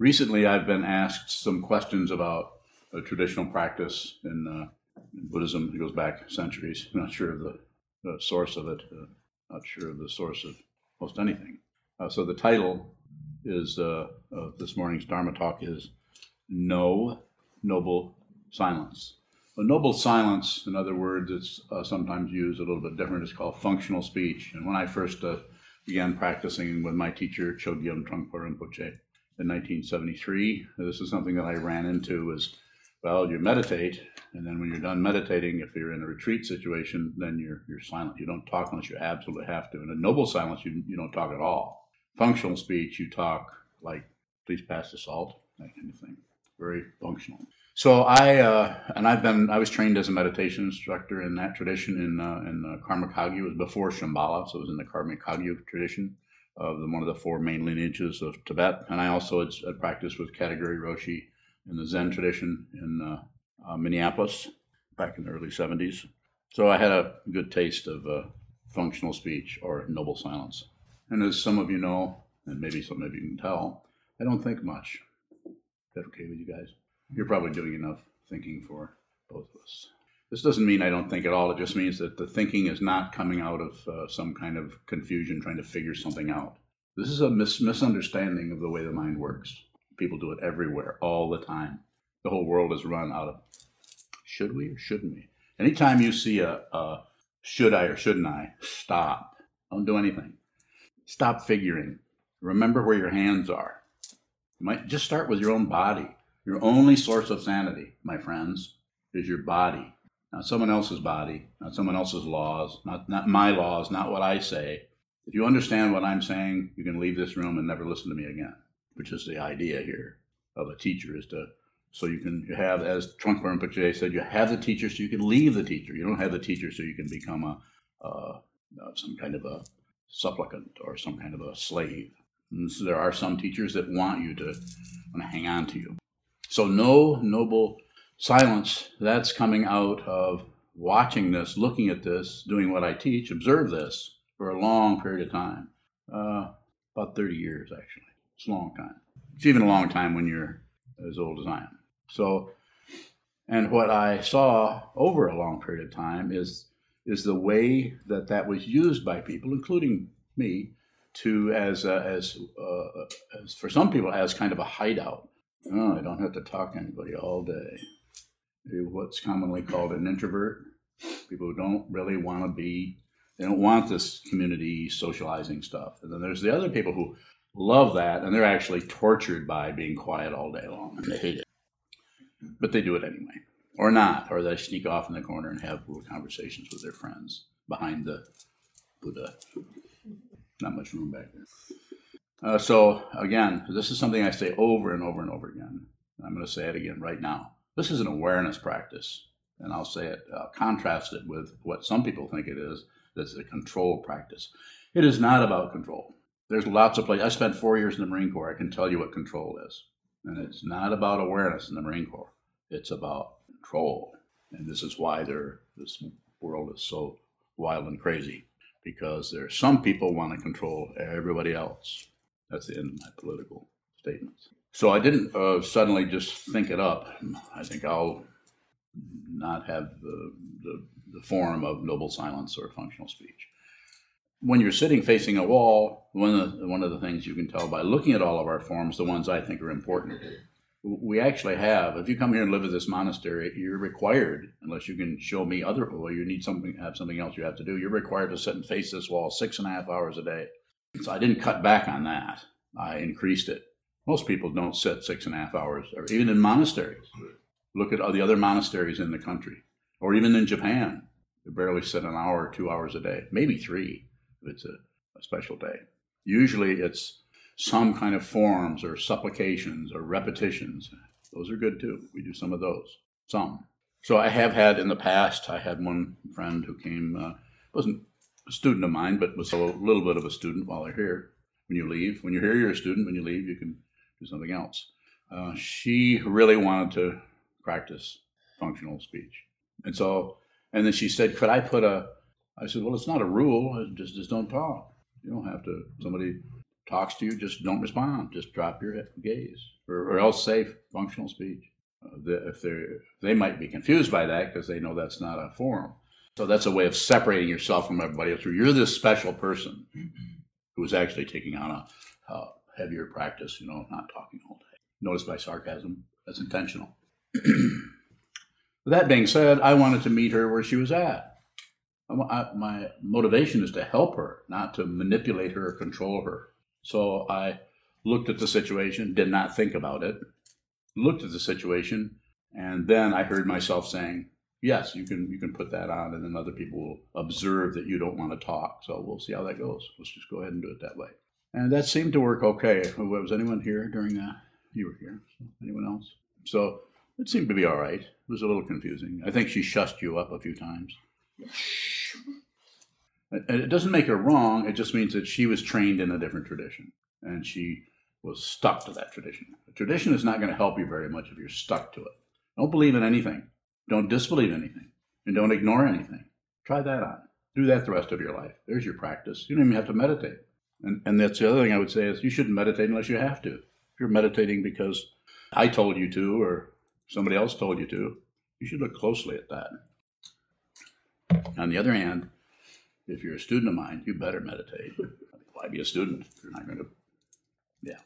recently I've been asked some questions about a traditional practice in, uh, in Buddhism. It goes back centuries. I'm not sure of the, source of it. Uh, not sure of the source of most anything. Uh, so the title is uh, of this morning's Dharma talk is "No Noble Silence." A noble silence, in other words, it's uh, sometimes used a little bit different. It's called functional speech. And when I first uh, began practicing with my teacher Chogyam Trungpa Rinpoche in 1973, this is something that I ran into was well, you meditate, and then when you're done meditating, if you're in a retreat situation, then you're you're silent. You don't talk unless you absolutely have to. In a noble silence, you you don't talk at all. Functional speech, you talk like, please pass the salt, that kind of thing. Very functional. So I uh, and I've been I was trained as a meditation instructor in that tradition in uh, in uh, Karma Kagyu. It was before Shambhala, so it was in the Karma tradition of the, one of the four main lineages of Tibet. And I also had, had practiced with Katagiri Roshi in the Zen tradition in uh, uh, Minneapolis back in the early 70s. So I had a good taste of uh, functional speech or noble silence. And as some of you know, and maybe some of you can tell, I don't think much. Is that okay with you guys? You're probably doing enough thinking for both of us. This doesn't mean I don't think at all. It just means that the thinking is not coming out of uh, some kind of confusion trying to figure something out. This is a mis- misunderstanding of the way the mind works. People do it everywhere, all the time. The whole world is run out of should we or shouldn't we? Anytime you see a, a should I or shouldn't I, stop. Don't do anything. Stop figuring. Remember where your hands are. You might just start with your own body. Your only source of sanity, my friends, is your body. Not someone else's body, not someone else's laws, not, not my laws, not what I say. If you understand what I'm saying, you can leave this room and never listen to me again which is the idea here of a teacher, is to so you can you have, as Trungpa Rinpoche said, you have the teacher so you can leave the teacher. You don't have the teacher so you can become a uh, some kind of a supplicant or some kind of a slave. So there are some teachers that want you to want to hang on to you. So no noble silence. That's coming out of watching this, looking at this, doing what I teach, observe this for a long period of time, uh, about 30 years actually. It's a long time. It's even a long time when you're as old as I am. So, and what I saw over a long period of time is is the way that that was used by people, including me, to as uh, as uh, as for some people as kind of a hideout. Oh, I don't have to talk to anybody all day. What's commonly called an introvert. People who don't really want to be, they don't want this community socializing stuff. And then there's the other people who love that, and they're actually tortured by being quiet all day long, and they hate it. But they do it anyway, or not, or they sneak off in the corner and have little conversations with their friends behind the Buddha. Not much room back there. Uh, so again, this is something I say over and over and over again. I'm going to say it again right now. This is an awareness practice, and I'll say it, uh, contrast it with what some people think it is. That's a control practice. It is not about control. There's lots of places. I spent four years in the Marine Corps. I can tell you what control is. And it's not about awareness in the Marine Corps, it's about control. And this is why this world is so wild and crazy, because there are some people want to control everybody else. That's the end of my political statements. So I didn't uh, suddenly just think it up. I think I'll not have the, the, the form of noble silence or functional speech when you're sitting facing a wall, one of the, one of the things you can tell by looking at all of our forms, the ones I think are important, we actually have. If you come here and live at this monastery, you're required, unless you can show me other, well, you need something, have something else you have to do. You're required to sit and face this wall six and a half hours a day. So I didn't cut back on that. I increased it. Most people don't sit six and a half hours, or even in monasteries. Look at the other monasteries in the country, or even in Japan. They barely sit an hour or two hours a day, maybe three if it's a, a special day. Usually it's some kind of forms or supplications or repetitions. Those are good too. We do some of those. Some. So I have had in the past, I had one friend who came, uh, wasn't a student of mine, but was a little bit of a student while they're here. When you leave, when you're here, you're a student. When you leave, you can do something else. Uh, she really wanted to practice functional speech. And so, and then she said, Could I put a, I said, well, it's not a rule. Just just don't talk. You don't have to. Somebody talks to you, just don't respond. Just drop your gaze, or, or else say functional speech. Uh, the, if they they might be confused by that because they know that's not a forum. So that's a way of separating yourself from everybody else. You're this special person who is actually taking on a, a heavier practice. You know, not talking all day. Notice my sarcasm. That's intentional. that being said, I wanted to meet her where she was at. I, my motivation is to help her, not to manipulate her or control her. So I looked at the situation, did not think about it, looked at the situation, and then I heard myself saying, "Yes, you can you can put that on, and then other people will observe that you don't want to talk. So we'll see how that goes. Let's just go ahead and do it that way." And that seemed to work okay. Was anyone here during that? You were here. Anyone else? So it seemed to be all right. It was a little confusing. I think she shushed you up a few times. And it doesn't make her wrong. It just means that she was trained in a different tradition, and she was stuck to that tradition. Tradition is not going to help you very much if you're stuck to it. Don't believe in anything. Don't disbelieve anything. And don't ignore anything. Try that on. Do that the rest of your life. There's your practice. You don't even have to meditate. And, and that's the other thing I would say is you shouldn't meditate unless you have to. If you're meditating because I told you to or somebody else told you to, you should look closely at that. On the other hand, if you're a student of mine, you better meditate. Why be a student you're not going to, yeah,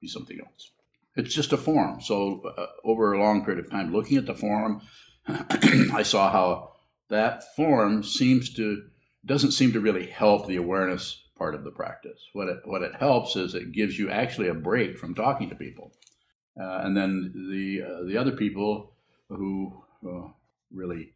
be something else? It's just a form. So uh, over a long period of time, looking at the form, I saw how that form seems to doesn't seem to really help the awareness part of the practice. What it what it helps is it gives you actually a break from talking to people, uh, and then the uh, the other people who uh, really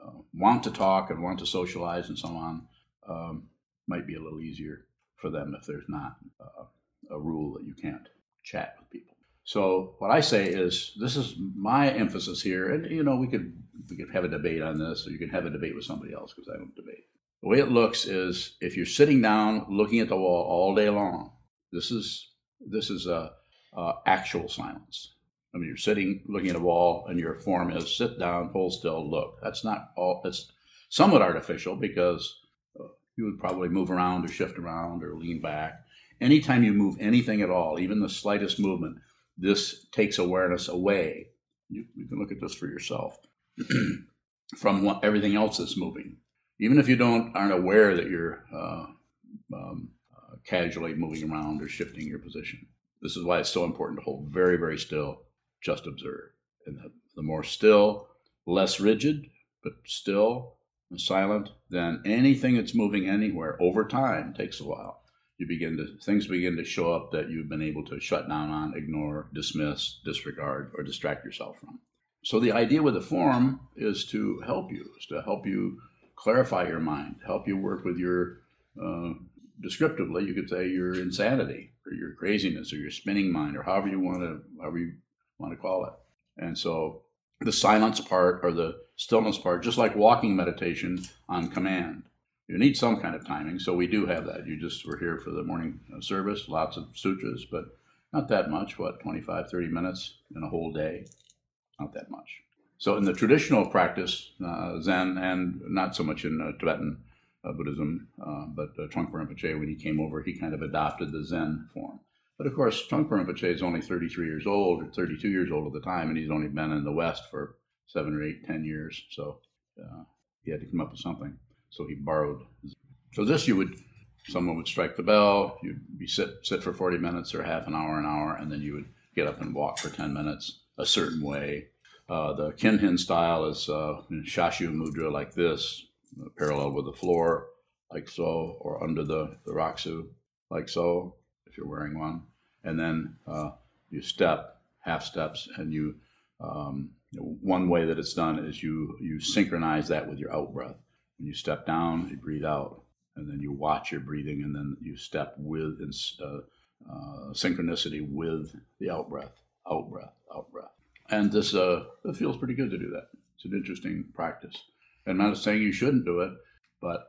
uh, want to talk and want to socialize and so on um, might be a little easier for them if there's not uh, a rule that you can't chat with people. So what I say is this is my emphasis here, and you know we could we could have a debate on this, or you can have a debate with somebody else because I don't debate. The way it looks is if you're sitting down looking at the wall all day long, this is this is a, a actual silence. I mean, you're sitting looking at a wall, and your form is sit down, hold still, look. That's not all. It's somewhat artificial because uh, you would probably move around or shift around or lean back. Anytime you move anything at all, even the slightest movement, this takes awareness away. You, you can look at this for yourself from what, everything else that's moving. Even if you don't aren't aware that you're uh, um, uh, casually moving around or shifting your position. This is why it's so important to hold very, very still just observe. And the, the more still, less rigid, but still and silent, then anything that's moving anywhere over time takes a while. You begin to things begin to show up that you've been able to shut down on, ignore, dismiss, disregard, or distract yourself from. So the idea with the form is to help you, is to help you clarify your mind, help you work with your uh, descriptively, you could say your insanity or your craziness or your spinning mind or however you want to, however you want to call it. And so the silence part or the stillness part, just like walking meditation on command, you need some kind of timing. So we do have that. You just were here for the morning uh, service, lots of sutras, but not that much, what, 25, 30 minutes in a whole day? Not that much. So in the traditional practice, uh, Zen, and not so much in uh, Tibetan uh, Buddhism, uh, but uh, Trungpa Rinpoche, when he came over, he kind of adopted the Zen form. But of course, Trungpa Rinpoche is only 33 years old, or 32 years old at the time, and he's only been in the West for seven or eight, ten years. So uh, he had to come up with something. So he borrowed. So this you would, someone would strike the bell, you'd be sit sit for 40 minutes or half an hour, an hour, and then you would get up and walk for 10 minutes a certain way. Uh, the Kinhin style is uh, Shashu Mudra like this, parallel with the floor, like so, or under the, the Rakusu, like so, if you're wearing one and then uh, you step half steps, and you, um, you know, one way that it's done is you you synchronize that with your out breath. When you step down, you breathe out, and then you watch your breathing, and then you step with uh, uh, synchronicity with the out breath, out breath, out breath. And this uh, it feels pretty good to do that. It's an interesting practice. I'm not saying you shouldn't do it, but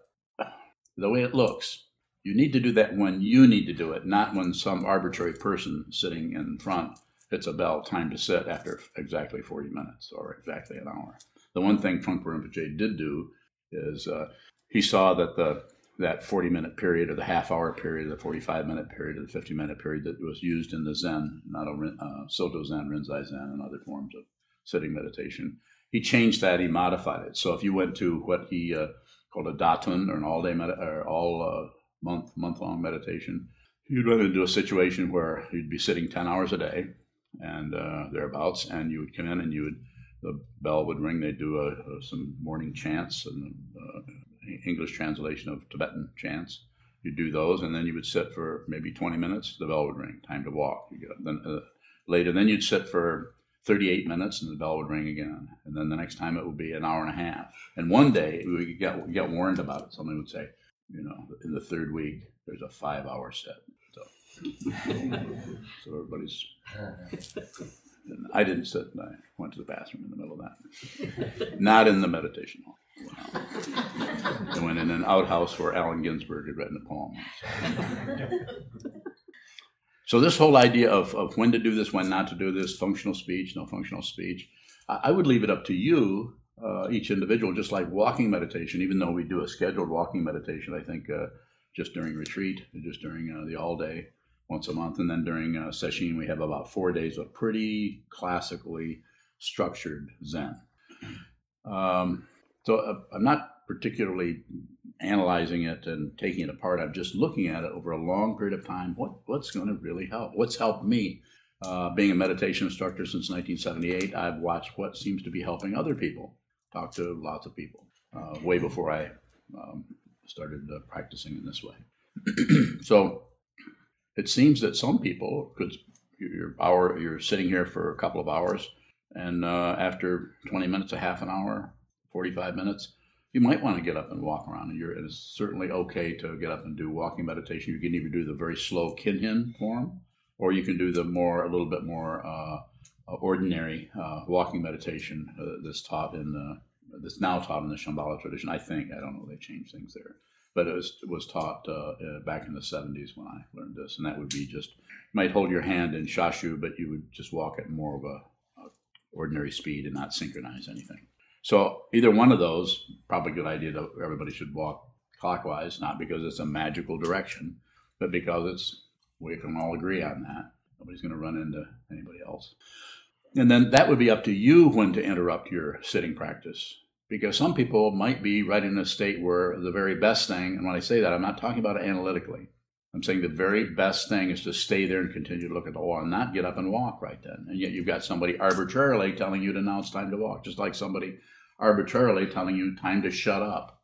the way it looks, you need to do that when you need to do it, not when some arbitrary person sitting in front hits a bell, time to sit after exactly 40 minutes or exactly an hour. The one thing Trungpa Rinpoche did do is uh, he saw that the that 40 minute period or the half hour period, the 45 minute period or the 50 minute period that was used in the Zen, not a uh, Soto Zen, Rinzai Zen, and other forms of sitting meditation. He changed that, he modified it. So if you went to what he uh, called a dathun or an all day med- or all uh, month month long meditation, you'd run into a situation where you'd be sitting 10 hours a day and uh, thereabouts, and you would come in and you would the bell would ring. They'd do a, a, some morning chants and uh, English translation of Tibetan chants. You do those, and then you would sit for maybe 20 minutes. The bell would ring. Time to walk. You get then uh, later. Then you'd sit for 38 minutes, and the bell would ring again. And then the next time it would be an hour and a half. And one day we get get warned about it. Somebody would say, you know, in the third week there's a five-hour set. So, so everybody's I didn't sit. I went to the bathroom in the middle of that. Not in the meditation hall. I went in an outhouse where Allen Ginsberg had written a poem. So this whole idea of, of when to do this, when not to do this, functional speech, no functional speech, I, I would leave it up to you, uh, each individual, just like walking meditation, even though we do a scheduled walking meditation, I think uh, just during retreat, just during uh, the all day, once a month. And then during uh, session, we have about four days of pretty classically structured Zen. Um, so uh, I'm not particularly analyzing it and taking it apart. I'm just looking at it over a long period of time. What what's going to really help? What's helped me? Uh, being a meditation instructor since 1978, I've watched what seems to be helping other people. Talked to lots of people uh, way before I um, started uh, practicing in this way. so it seems that some people, because you're, hour, you're sitting here for a couple of hours, and uh, after 20 minutes, a half an hour, 45 minutes, you might want to get up and walk around. And you're, it's certainly okay to get up and do walking meditation. You can either do the very slow Kinhin form, or you can do the more, a little bit more uh, ordinary uh, walking meditation uh, that's taught in the, that's now taught in the Shambhala tradition. I think I don't know they changed things there but it was, was taught uh, uh, back in the 70s when I learned this. And that would be just, you might hold your hand in shashu, but you would just walk at more of a ordinary speed and not synchronize anything. So either one of those, probably a good idea that everybody should walk clockwise, not because it's a magical direction, but because it's, we can all agree on that. Nobody's going to run into anybody else. And then that would be up to you when to interrupt your sitting practice because some people might be right in a state where the very best thing, and when I say that, I'm not talking about it analytically. I'm saying the very best thing is to stay there and continue to look at the wall and not get up and walk right then. And yet you've got somebody arbitrarily telling you to now it's time to walk, just like somebody arbitrarily telling you time to shut up.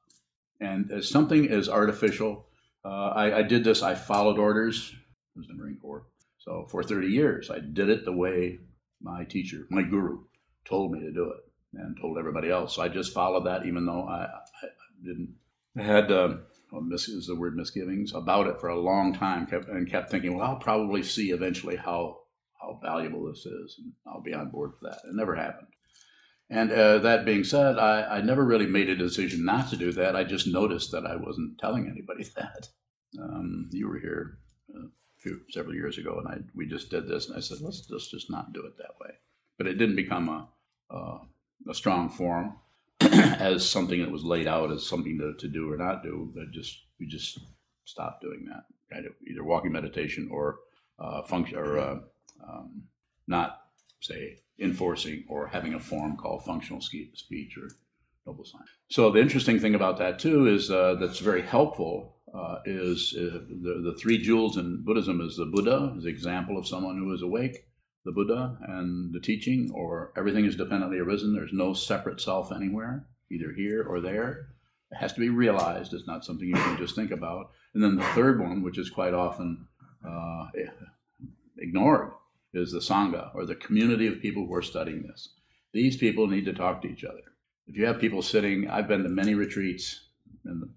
And as something as artificial, uh, I, I, did this, I followed orders. I was in the Marine Corps. So for 30 years, I did it the way my teacher, my guru, told me to do it and told everybody else. So I just followed that, even though I, I didn't I had um, well, mis- is the word misgivings about it for a long time, kept, and kept thinking, well, I'll probably see eventually how how valuable this is, and I'll be on board for that. It never happened. And uh, that being said, I, I never really made a decision not to do that. I just noticed that I wasn't telling anybody that. Um, you were here a few, several years ago, and I we just did this, and I said, let's, let's just not do it that way. But it didn't become a, a a strong form as something that was laid out as something to, to do or not do. But just we just stopped doing that. Of either walking meditation or uh, function or uh, um, not say enforcing or having a form called functional speech or noble sign. So the interesting thing about that too is uh, that's very helpful. Uh, is uh, the the three jewels in Buddhism is the Buddha, is the example of someone who is awake the Buddha and the teaching, or everything is dependently arisen. There's no separate self anywhere, either here or there. It has to be realized. It's not something you can just think about. And then the third one, which is quite often uh, ignored, is the Sangha, or the community of people who are studying this. These people need to talk to each other. If you have people sitting, I've been to many retreats in the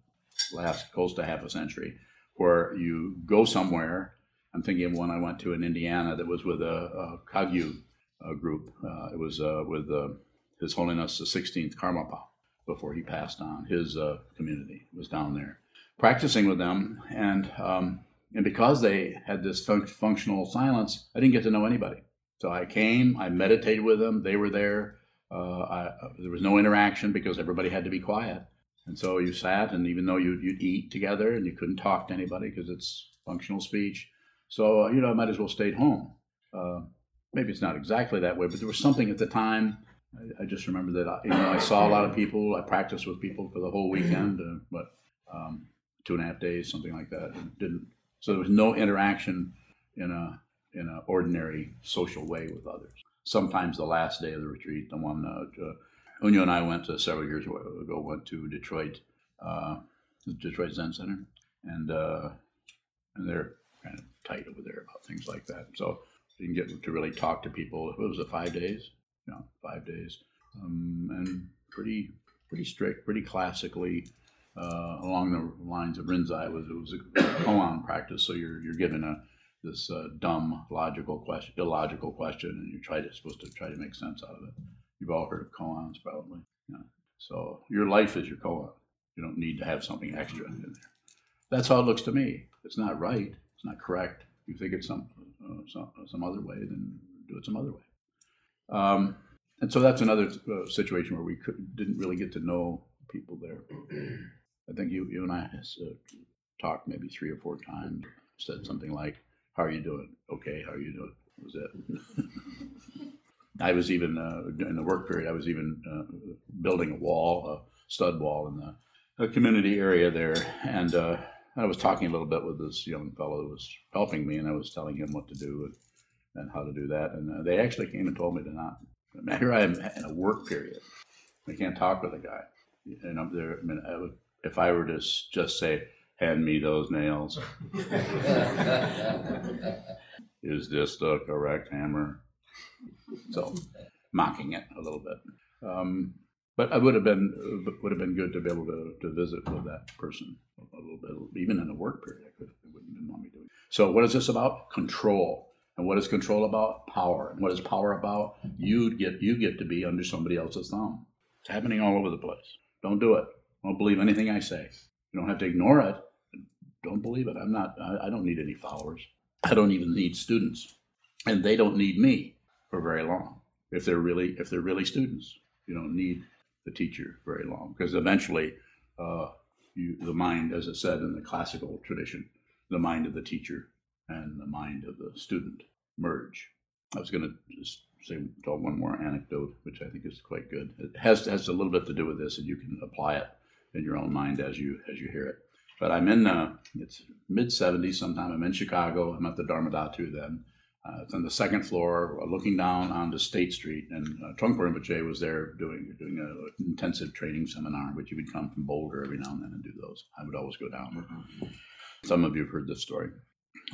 last close to half a century, where you go somewhere I'm thinking of one I went to in Indiana that was with a, a Kagyu uh, group. Uh, it was uh, with uh, His Holiness the 16th Karmapa before he passed on. His uh, community was down there practicing with them, and um, and because they had this fun- functional silence, I didn't get to know anybody. So I came, I meditated with them. They were there. I, there was no interaction because everybody had to be quiet. And so you sat, and even though you'd, you'd eat together and you couldn't talk to anybody because it's functional speech, so you know, I might as well stayed home. Uh, maybe it's not exactly that way, but there was something at the time. I, I just remember that I, you know I saw a lot of people. I practiced with people for the whole weekend, uh, but um, two and a half days, something like that. And didn't so there was no interaction in a in an ordinary social way with others. Sometimes the last day of the retreat, the one uh, uh, Unyo and I went to several years ago, went to Detroit, uh, the Detroit Zen Center, and uh, and they're kind of tight over there about things like that. So you can get to really talk to people. It was a five days, you know, five days, um, and pretty pretty strict, pretty classically uh, along the lines of Rinzai. Was it was a koan practice. So you're you're given a this uh, dumb logical question, illogical question, and you're trying to supposed to try to make sense out of it. You've all heard of koans, probably. Yeah. So your life is your koan. You don't need to have something extra in there. That's how it looks to me. It's not right. It's not correct. If You think it's some uh, some, some other way, then do it some other way. Um, and so that's another uh, situation where we could, didn't really get to know people there. I think you you and I uh, talked maybe three or four times. Said something like, "How are you doing? Okay. How are you doing?" Was it. I was even uh, in the work period. I was even uh, building a wall, a stud wall in the community area there, and uh, I was talking a little bit with this young fellow who was helping me, and I was telling him what to do and, and how to do that. And uh, they actually came and told me to not. I mean, here I am in a work period. I can't talk with a guy, and I'm there. I mean, I would, if I were to just say, "Hand me those nails," is this the correct hammer? So, mocking it a little bit. Um, but I would have been would have been good to be able to, to visit with that person a little bit, even in the work period. I could it wouldn't have want me doing. So, what is this about? Control. And what is control about? Power. And what is power about? You get you get to be under somebody else's thumb. It's happening all over the place. Don't do it. Don't believe anything I say. You don't have to ignore it. Don't believe it. I'm not. I, I don't need any followers. I don't even need students, and they don't need me for very long. If they're really if they're really students, you don't need the teacher very long because eventually, uh, you, the mind, as it said in the classical tradition, the mind of the teacher and the mind of the student merge. I was going to just say tell one more anecdote, which I think is quite good. It has has a little bit to do with this, and you can apply it in your own mind as you as you hear it. But I'm in uh, it's mid 70s sometime. I'm in Chicago. I'm at the Dharma Dhatu then. Uh, it's on the second floor, uh, looking down onto State Street, and uh, Trungpa Rinpoche was there doing doing an intensive training seminar, which he would come from Boulder every now and then and do those. I would always go down. Some of you have heard this story.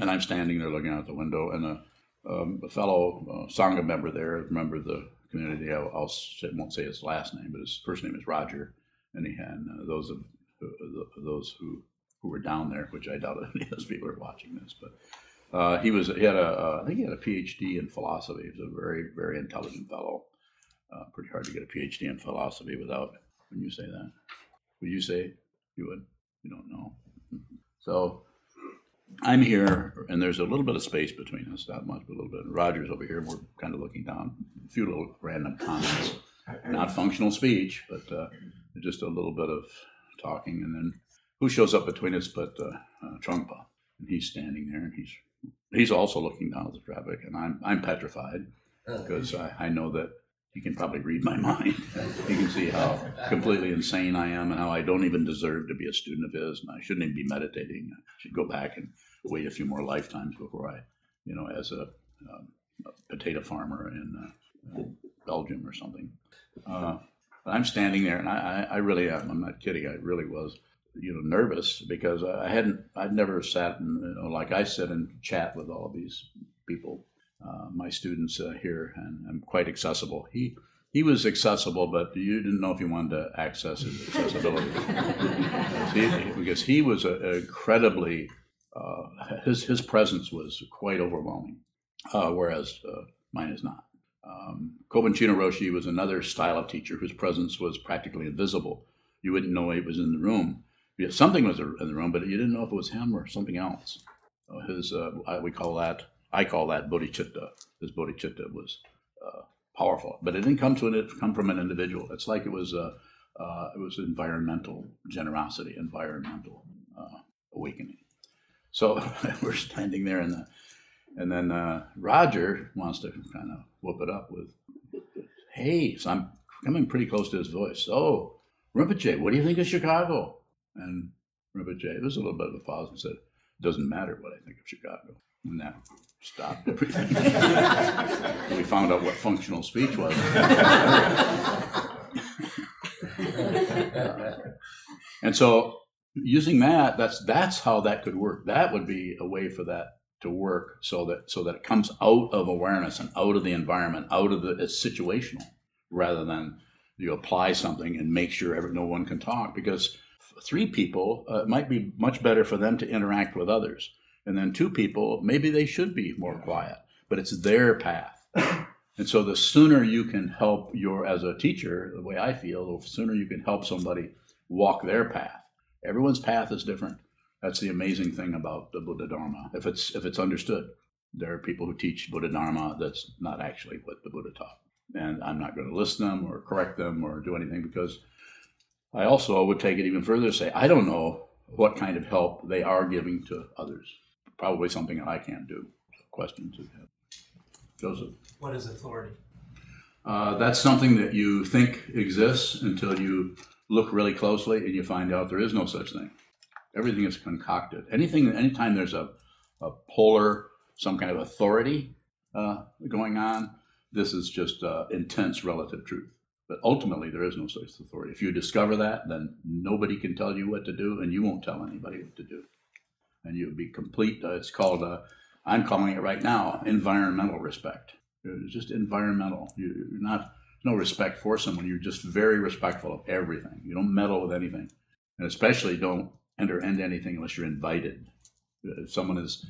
And I'm standing there looking out the window, and a, um, a fellow uh, Sangha member there, member of the community, I'll, I'll say, won't say his last name, but his first name is Roger, and he had uh, those of uh, those who who were down there, which I doubt any of those people are watching this, but uh, he was he had a uh, I think he had a PhD in philosophy. He was a very very intelligent fellow. Uh, pretty hard to get a PhD in philosophy without. When you say that, would you say you would? You don't know. So I'm here, and there's a little bit of space between us, not much, but a little bit. Roger's over here, and we're kind of looking down. A few little random comments, not functional speech, but uh, just a little bit of talking, and then who shows up between us but uh, uh, Trungpa, and he's standing there, and he's he's also looking down at the traffic, and I'm I'm petrified because I, I know that he can probably read my mind. he can see how completely insane I am and how I don't even deserve to be a student of his, and I shouldn't even be meditating. I should go back and wait a few more lifetimes before I, you know, as a, um, a potato farmer in uh, Belgium or something. Uh, but I'm standing there, and I, I, I really am. I'm not kidding. I really was you know nervous because I hadn't I'd never sat and you know, like I sit and chat with all these people, uh, my students uh, here, and I'm quite accessible. He he was accessible, but you didn't know if you wanted to access his accessibility because, he, because he was a, a incredibly uh, his his presence was quite overwhelming, uh, whereas uh, mine is not. Um, Kobun Chino Roshi was another style of teacher whose presence was practically invisible. You wouldn't know he was in the room yeah, something was in the room, but you didn't know if it was him or something else. Uh, his, uh, we call that, I call that bodhicitta. His bodhicitta was uh, powerful, but it didn't come to it come from an individual. It's like it was a, Uh, it was environmental generosity, environmental uh, awakening. So we're standing there, and the, and then uh, Roger wants to kind of whoop it up with, "Hey, so I'm coming pretty close to his voice. So, Rinpoche, what do you think of Chicago?" And Rinpoche, there was a little bit of a pause and said, "It doesn't matter what I think of Chicago." And that stopped everything. we found out what functional speech was. and so using that, that's that's how that could work. That would be a way for that to work so that so that it comes out of awareness and out of the environment, out of the it's situational rather than you apply something and make sure every, no one can talk because three people uh, it might be much better for them to interact with others. And then two people maybe they should be more quiet but it's their path. And so the sooner you can help your as a teacher the way i feel the sooner you can help somebody walk their path. Everyone's path is different. That's the amazing thing about the buddha dharma. If it's if it's understood there are people who teach buddha dharma that's not actually what the buddha taught. And i'm not going to list them or correct them or do anything because i also would take it even further to say i don't know what kind of help they are giving to others probably something that i can't do questions joseph What is authority? uh, that's something that you think exists until you look really closely and you find out there is no such thing. Everything is concocted. Anything, anytime there's a, a polar, some kind of authority uh, going on, this is just uh, intense relative truth. But ultimately, there is no such authority. If you discover that, then nobody can tell you what to do, and you won't tell anybody what to do. And you'll be complete. Uh, it's called, uh, I'm calling it right now, environmental respect. It's just environmental. You, you're not no respect for someone. You're just very respectful of everything. You don't meddle with anything, and especially don't enter into anything unless you're invited. If someone is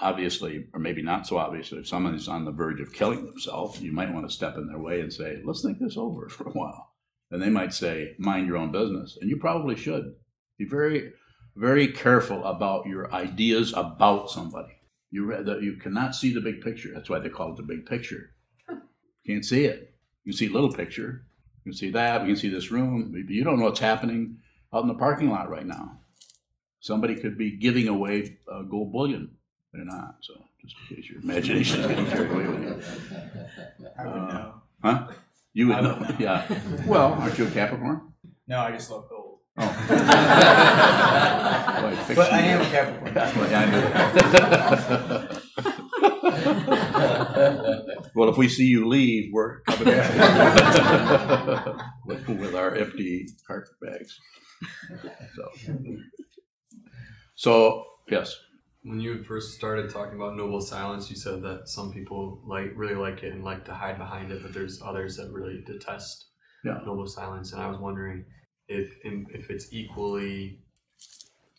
obviously, or maybe not so obviously, if someone is on the verge of killing themselves, you might want to step in their way and say, "Let's think this over for a while." And they might say, "Mind your own business," and you probably should. Be very, very careful about your ideas about somebody. You you cannot see the big picture. That's why they call it the big picture. You can't see it. You can see little picture. You can see that. We can see this room. You don't know what's happening out in the parking lot right now. Somebody could be giving away uh, gold bullion. They're not. So just in case your imagination is getting carried away with you. I would Uh, know. Huh? You would I know. know. Yeah. Well, aren't you a Capricorn? No, I just love gold. Oh. Boy, But I am a Capricorn. Yeah, I knew. well, if we see you leave, we're coming after you with, with our empty carpet bags. So, so yes, When you first started talking about noble silence, you said that some people like really like it and like to hide behind it, but there's others that really detest Yeah. noble silence. And I was wondering if if it's equally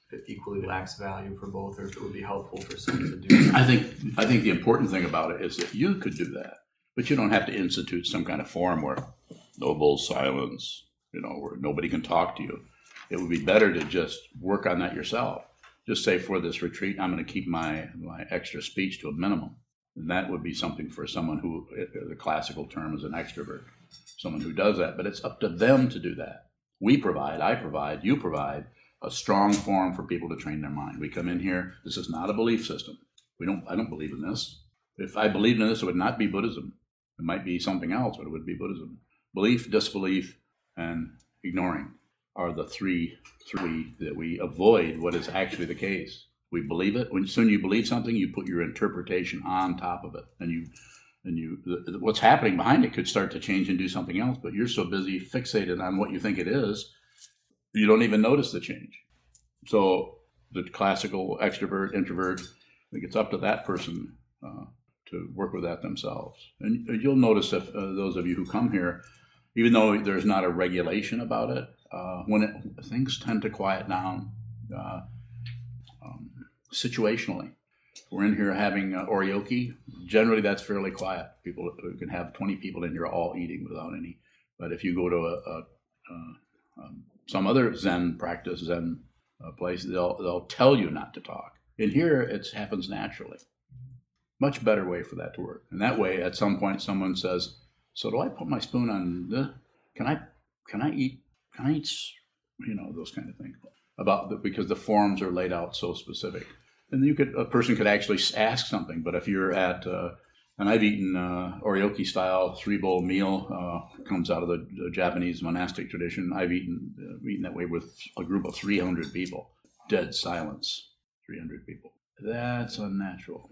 if it equally lacks value for both, or if it would be helpful for some to do. I think I think the important thing about it is that you could do that, but you don't have to institute some kind of forum where noble silence, you know, where nobody can talk to you. It would be better to just work on that yourself. Just say for this retreat, I'm going to keep my my extra speech to a minimum, and that would be something for someone who eh, eh, the classical term is an extrovert, someone who does that. But it's up to them to do that. We provide, I provide, you provide a strong forum for people to train their mind. We come in here. This is not a belief system. We don't. I don't believe in this. If I believed in this, it would not be Buddhism. It might be something else, but it would be Buddhism. Belief, disbelief, and ignoring are the three three that we avoid what is actually the case. We believe it. When soon you believe something, you put your interpretation on top of it, and you and you the, what's happening behind it could start to change and do something else. But you're so busy fixated on what you think it is, you don't even notice the change. So the classical extrovert, introvert, I think it's up to that person uh, to work with that themselves. And you'll notice if uh, those of you who come here, even though there's not a regulation about it, uh, when it, things tend to quiet down uh, um, situationally. We're in here having uh. Generally, that's fairly quiet. People you can have 20 people in here all eating without any. But if you go to a, a, a um, some other Zen practice, Zen uh, place, they'll they'll tell you not to talk. In here, it happens naturally. Much better way for that to work. And that way, at some point, someone says, "So do I put my spoon on the? Can I can I eat kites, you know, those kind of things. About the, because the forms are laid out so specific, and you could a person could actually ask something. But if you're at uh, and I've eaten uh, style three bowl meal uh, comes out of the, the Japanese monastic tradition. I've eaten uh, eaten that way with a group of 300 people, dead silence, 300 people. That's unnatural.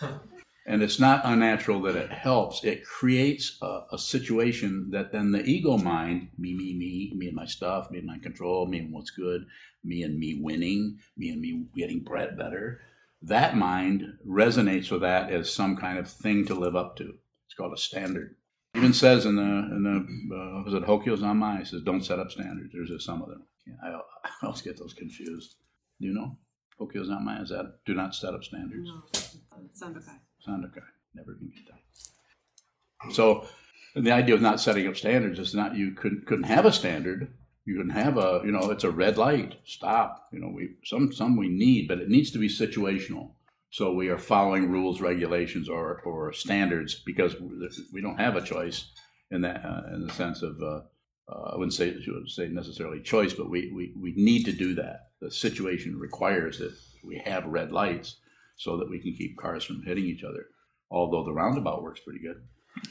And it's not unnatural that it helps. It creates a, a situation that then the ego mind, me, me, me, me and my stuff, me and my control, me and what's good, me and me winning, me and me getting bread better, that mind resonates with that as some kind of thing to live up to. It's called a standard. Even says in the in the uh, was it Hokyo Zanmai? It says don't set up standards. There's some of them. I, I always get those confused. Do you know Hokyo Zanmai is that do not set up standards. No. Sandokai. Never can get done. So the idea of not setting up standards is not you couldn't couldn't have a standard. You couldn't have a you know it's a red light. Stop. You know we some some we need, but it needs to be situational. So we are following rules, regulations, or or standards because we don't have a choice in that uh, in the sense of. Uh, uh, I wouldn't say say necessarily choice, but we, we, we need to do that. The situation requires that we have red lights so that we can keep cars from hitting each other. Although the roundabout works pretty good.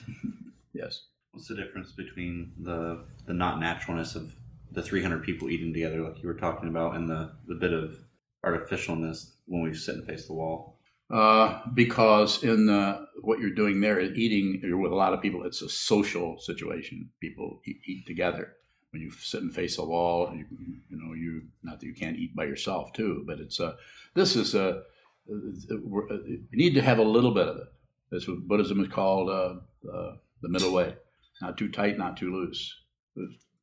yes. What's the difference between the the not naturalness of the 300 people eating together, like you were talking about, and the the bit of artificialness when we sit and face the wall? Uh, because in the, what you're doing there, eating you're with a lot of people, it's a social situation. People eat, eat together. When you sit and face a wall, you, you know, you not that you can't eat by yourself too, but it's a. This is a. You need to have a little bit of it. That's what Buddhism is called uh, uh, the middle way. Not too tight, not too loose.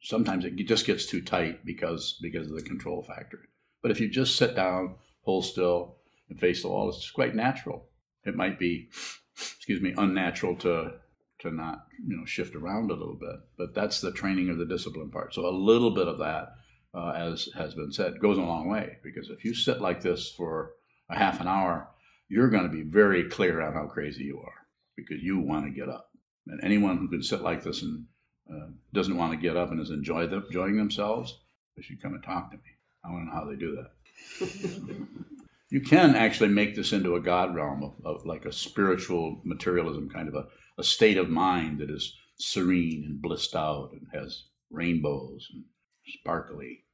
Sometimes it just gets too tight because because of the control factor. But if you just sit down, hold still, and face the wall, it's quite natural. It might be, excuse me, unnatural to to not you know shift around a little bit, but that's the training of the discipline part. So a little bit of that, uh, as has been said, goes a long way because if you sit like this for a half an hour, you're going to be very clear on how crazy you are because you want to get up. And anyone who can sit like this and uh, doesn't want to get up and is enjoy them, enjoying themselves, they should come and talk to me. I want to know how they do that. you can actually make this into a God realm of, of like a spiritual materialism kind of a, a state of mind that is serene and blissed out and has rainbows and sparkly,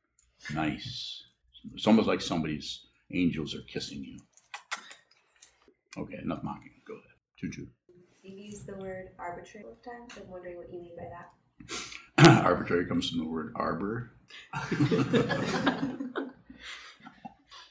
nice. It's almost like somebody's angels are kissing you. Okay, enough mocking. Go ahead. Choo choo. You used the word arbitrary both times. I'm wondering what you mean by that. Arbitrary comes from the word arbor.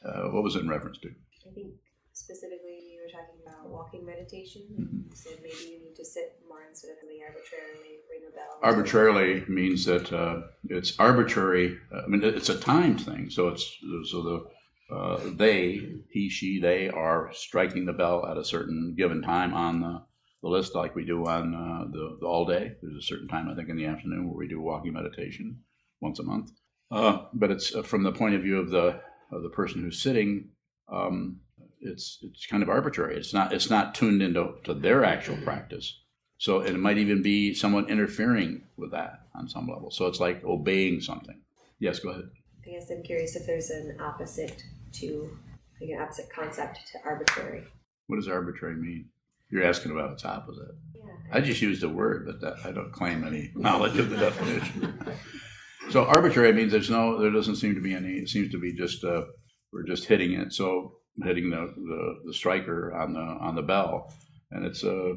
Uh, what was it in reference to? I think specifically you were talking about walking meditation. Mhm. You said maybe you need to sit more instead of coming arbitrarily, ring a bell. Arbitrarily means that uh, it's arbitrary. I mean, it's a timed thing. So it's so the uh, they, he, she, they are striking the bell at a certain given time on the, the list, like we do on uh, the, the all day. There's a certain time, I think, in the afternoon where we do walking meditation once a month. Uh, but it's uh, from the point of view of the of the person who's sitting. Um, it's it's kind of arbitrary. It's not it's not tuned into to their actual practice. So it might even be somewhat interfering with that on some level. So it's like obeying something. Yes, go ahead. I guess I'm curious if there's an opposite to, like an opposite concept to arbitrary. What does arbitrary mean? You're asking about its opposite. Yeah. I just used a word, but that, I don't claim any knowledge of the definition. So arbitrary means there's no, there doesn't seem to be any. It seems to be just uh, we're just hitting it. So hitting the, the, the striker on the on the bell, and it's uh,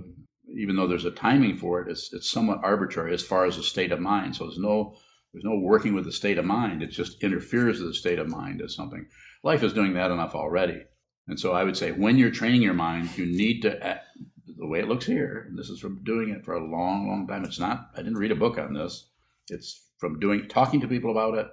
even though there's a timing for it, it's it's somewhat arbitrary as far as the state of mind. So there's no there's no working with the state of mind. It just interferes with the state of mind as something. Life is doing that enough already. And so I would say when you're training your mind, you need to the way it looks here. And this is from doing it for a long, long time. It's not. I didn't read a book on this. It's from doing talking to people about it,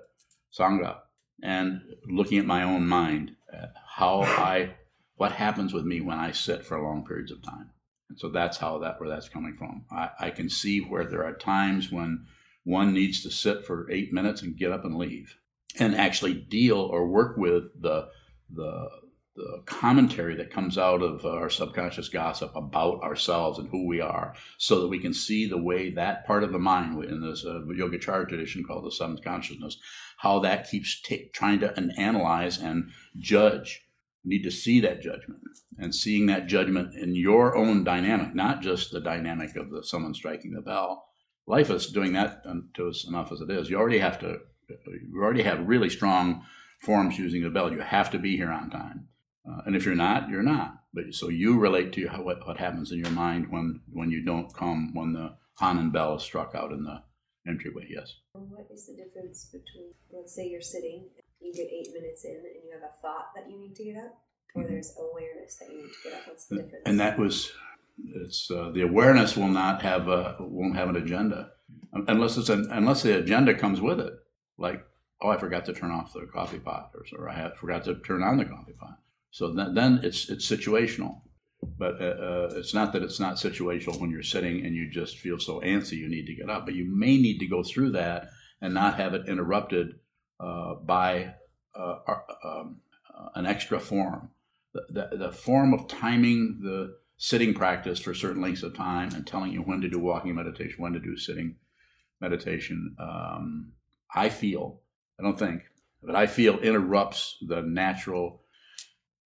sangha, and looking at my own mind, uh, how I what happens with me when I sit for long periods of time. And so that's how that where that's coming from. I, I can see where there are times when one needs to sit for eight minutes and get up and leave, and actually deal or work with the the the commentary that comes out of our subconscious gossip about ourselves and who we are, so that we can see the way that part of the mind in this uh, Yogacara tradition called the subconsciousness, how that keeps ta trying to an- analyze and judge. Need to see that judgment and seeing that judgment in your own dynamic, not just the dynamic of the someone striking the bell. Life is doing that to us enough as it is. You already have to. You already have really strong forms using the bell. You have to be here on time. Uh, and if you're not, you're not. But so you relate to how, what, what happens in your mind when when you don't come when the Hanan bell is struck out in the entryway. Yes. What is the difference between, let's say you're sitting, you get eight minutes in, and you have a thought that you need to get up, or there's awareness that you need to get up? What's the difference? And that was it's uh, the awareness will not have a won't have an agenda unless it's an, unless the agenda comes with it. Like oh, I forgot to turn off the coffee pot, or, or I forgot to turn on the coffee pot. So then, then it's it's situational. But uh, uh, it's not that it's not situational when you're sitting and you just feel so antsy you need to get up. But you may need to go through that and not have it interrupted uh, by uh, um, an extra form. The, the, the form of timing the sitting practice for certain lengths of time and telling you when to do walking meditation, when to do sitting meditation, um, I feel, I don't think, but I feel interrupts the natural.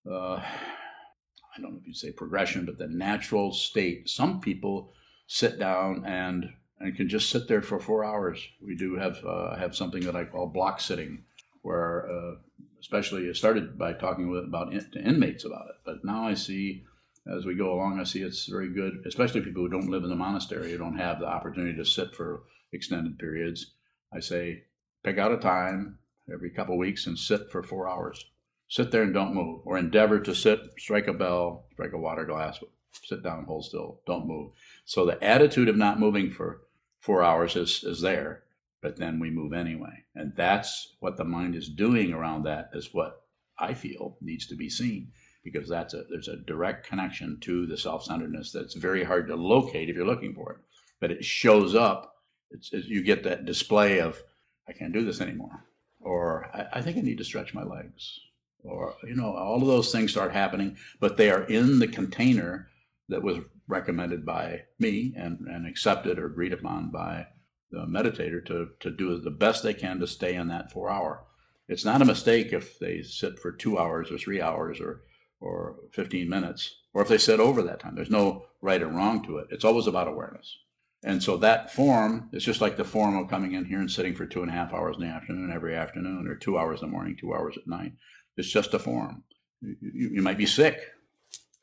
Uh, I don't know if you'd say progression, but the natural state. Some people sit down and and can just sit there for four hours. We do have uh, have something that I call block sitting, where uh, especially it started by talking with about in, to inmates about it, but now I see as we go along, I see it's very good, especially people who don't live in the monastery, who don't have the opportunity to sit for extended periods. I say pick out a time every couple of weeks and sit for four hours sit there and don't move, or endeavor to sit, strike a bell, strike a water glass, sit down hold still, don't move. So the attitude of not moving for four hours is, is there, but then we move anyway. And that's what the mind is doing around that, is what I feel needs to be seen. Because that's a there's a direct connection to the self-centeredness that's very hard to locate if you're looking for it. But it shows up. It's, it's you get that display of I can't do this anymore, or I, I think I need to stretch my legs, or you know all of those things start happening but they are in the container that was recommended by me and, and accepted or agreed upon by the meditator to, to do the best they can to stay in that four hour it's not a mistake if they sit for two hours or three hours or or 15 minutes or if they sit over that time there's no right or wrong to it it's always about awareness and so that form is just like the form of coming in here and sitting for two and a half hours in the afternoon every afternoon or two hours in the morning two hours at night it's just a form. You, you, you, might be sick,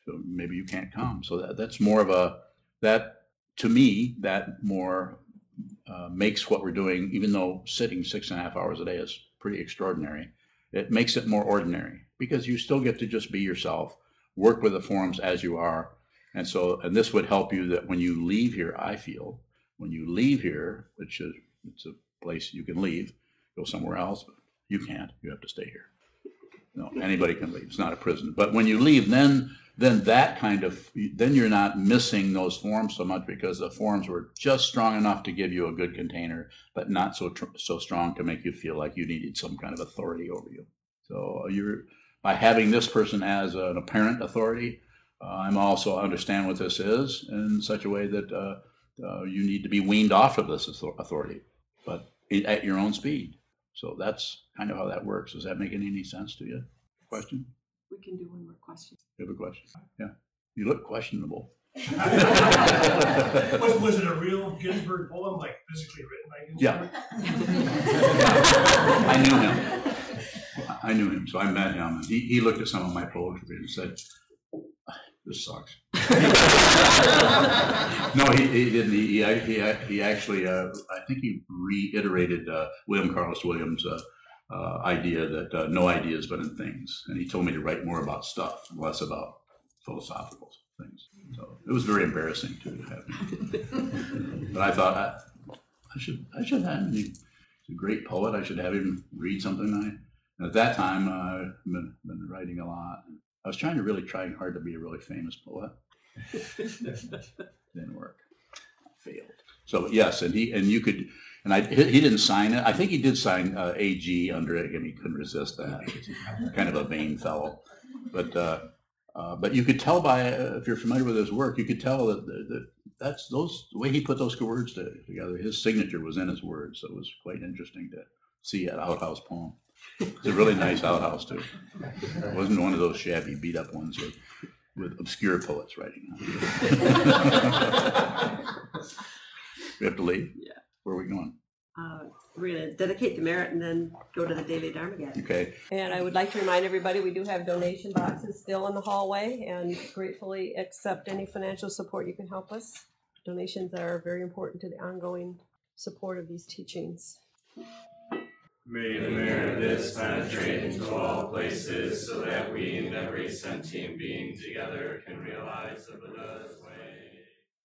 so maybe you can't come. So that, that's more of a that to me that more uh, makes what we're doing, even though sitting six and a half hours a day is pretty extraordinary. It makes it more ordinary because you still get to just be yourself, work with the forms as you are, and so and this would help you that when you leave here, I feel when you leave here, which is it's a place you can leave, go somewhere else, but you can't. You have to stay here. No, anybody can leave. It's not a prison. But when you leave, then then that kind of then you're not missing those forms so much because the forms were just strong enough to give you a good container, but not so tr- so strong to make you feel like you needed some kind of authority over you. So you're by having this person as an apparent authority, uh, I'm also understand what this is in such a way that uh, uh, you need to be weaned off of this authority, but at your own speed. So that's kind of how that works. Does that make any sense to you? Question? We can do one more question. You have a question? Yeah. You look questionable. was, was it a real Ginsberg poem, like physically written by Ginsberg? Yeah. I knew him. I knew him, so I met him. He, he looked at some of my poetry and said, this sucks. no, he, he didn't. He, he, he actually, uh, I think he reiterated uh, William Carlos Williams' uh, uh idea that uh, no ideas but in things. And he told me to write more about stuff, less about philosophical things. So it was very embarrassing to have but I thought, I, I, should I should have him. He's a great poet. I should have him read something. I, and at that time, uh, I've been, been writing a lot. I was trying to really trying hard to be a really famous poet. Didn't work. Failed. So yes, and he and you could, and I he didn't sign it. I think he did sign uh, AG under it, and he couldn't resist that. Kind of a vain fellow. But, uh, uh, but you could tell by, uh, if you're familiar with his work, you could tell that, that that that's those, the way he put those words together, his signature was in his words. So it was quite interesting to see that outhouse poem. It's a really nice outhouse too. It wasn't one of those shabby beat up ones with, with obscure poets writing. on it. We have to leave? Yeah. Where are we going? Uh, We're going to dedicate the merit and then go to the daily Dharma Gathering. Okay, And I would like to remind everybody, we do have donation boxes still in the hallway and gratefully accept any financial support you can help us. Donations are very important to the ongoing support of these teachings. May the merit of this penetrate into all places so that we and every sentient being together can realize the Buddha's.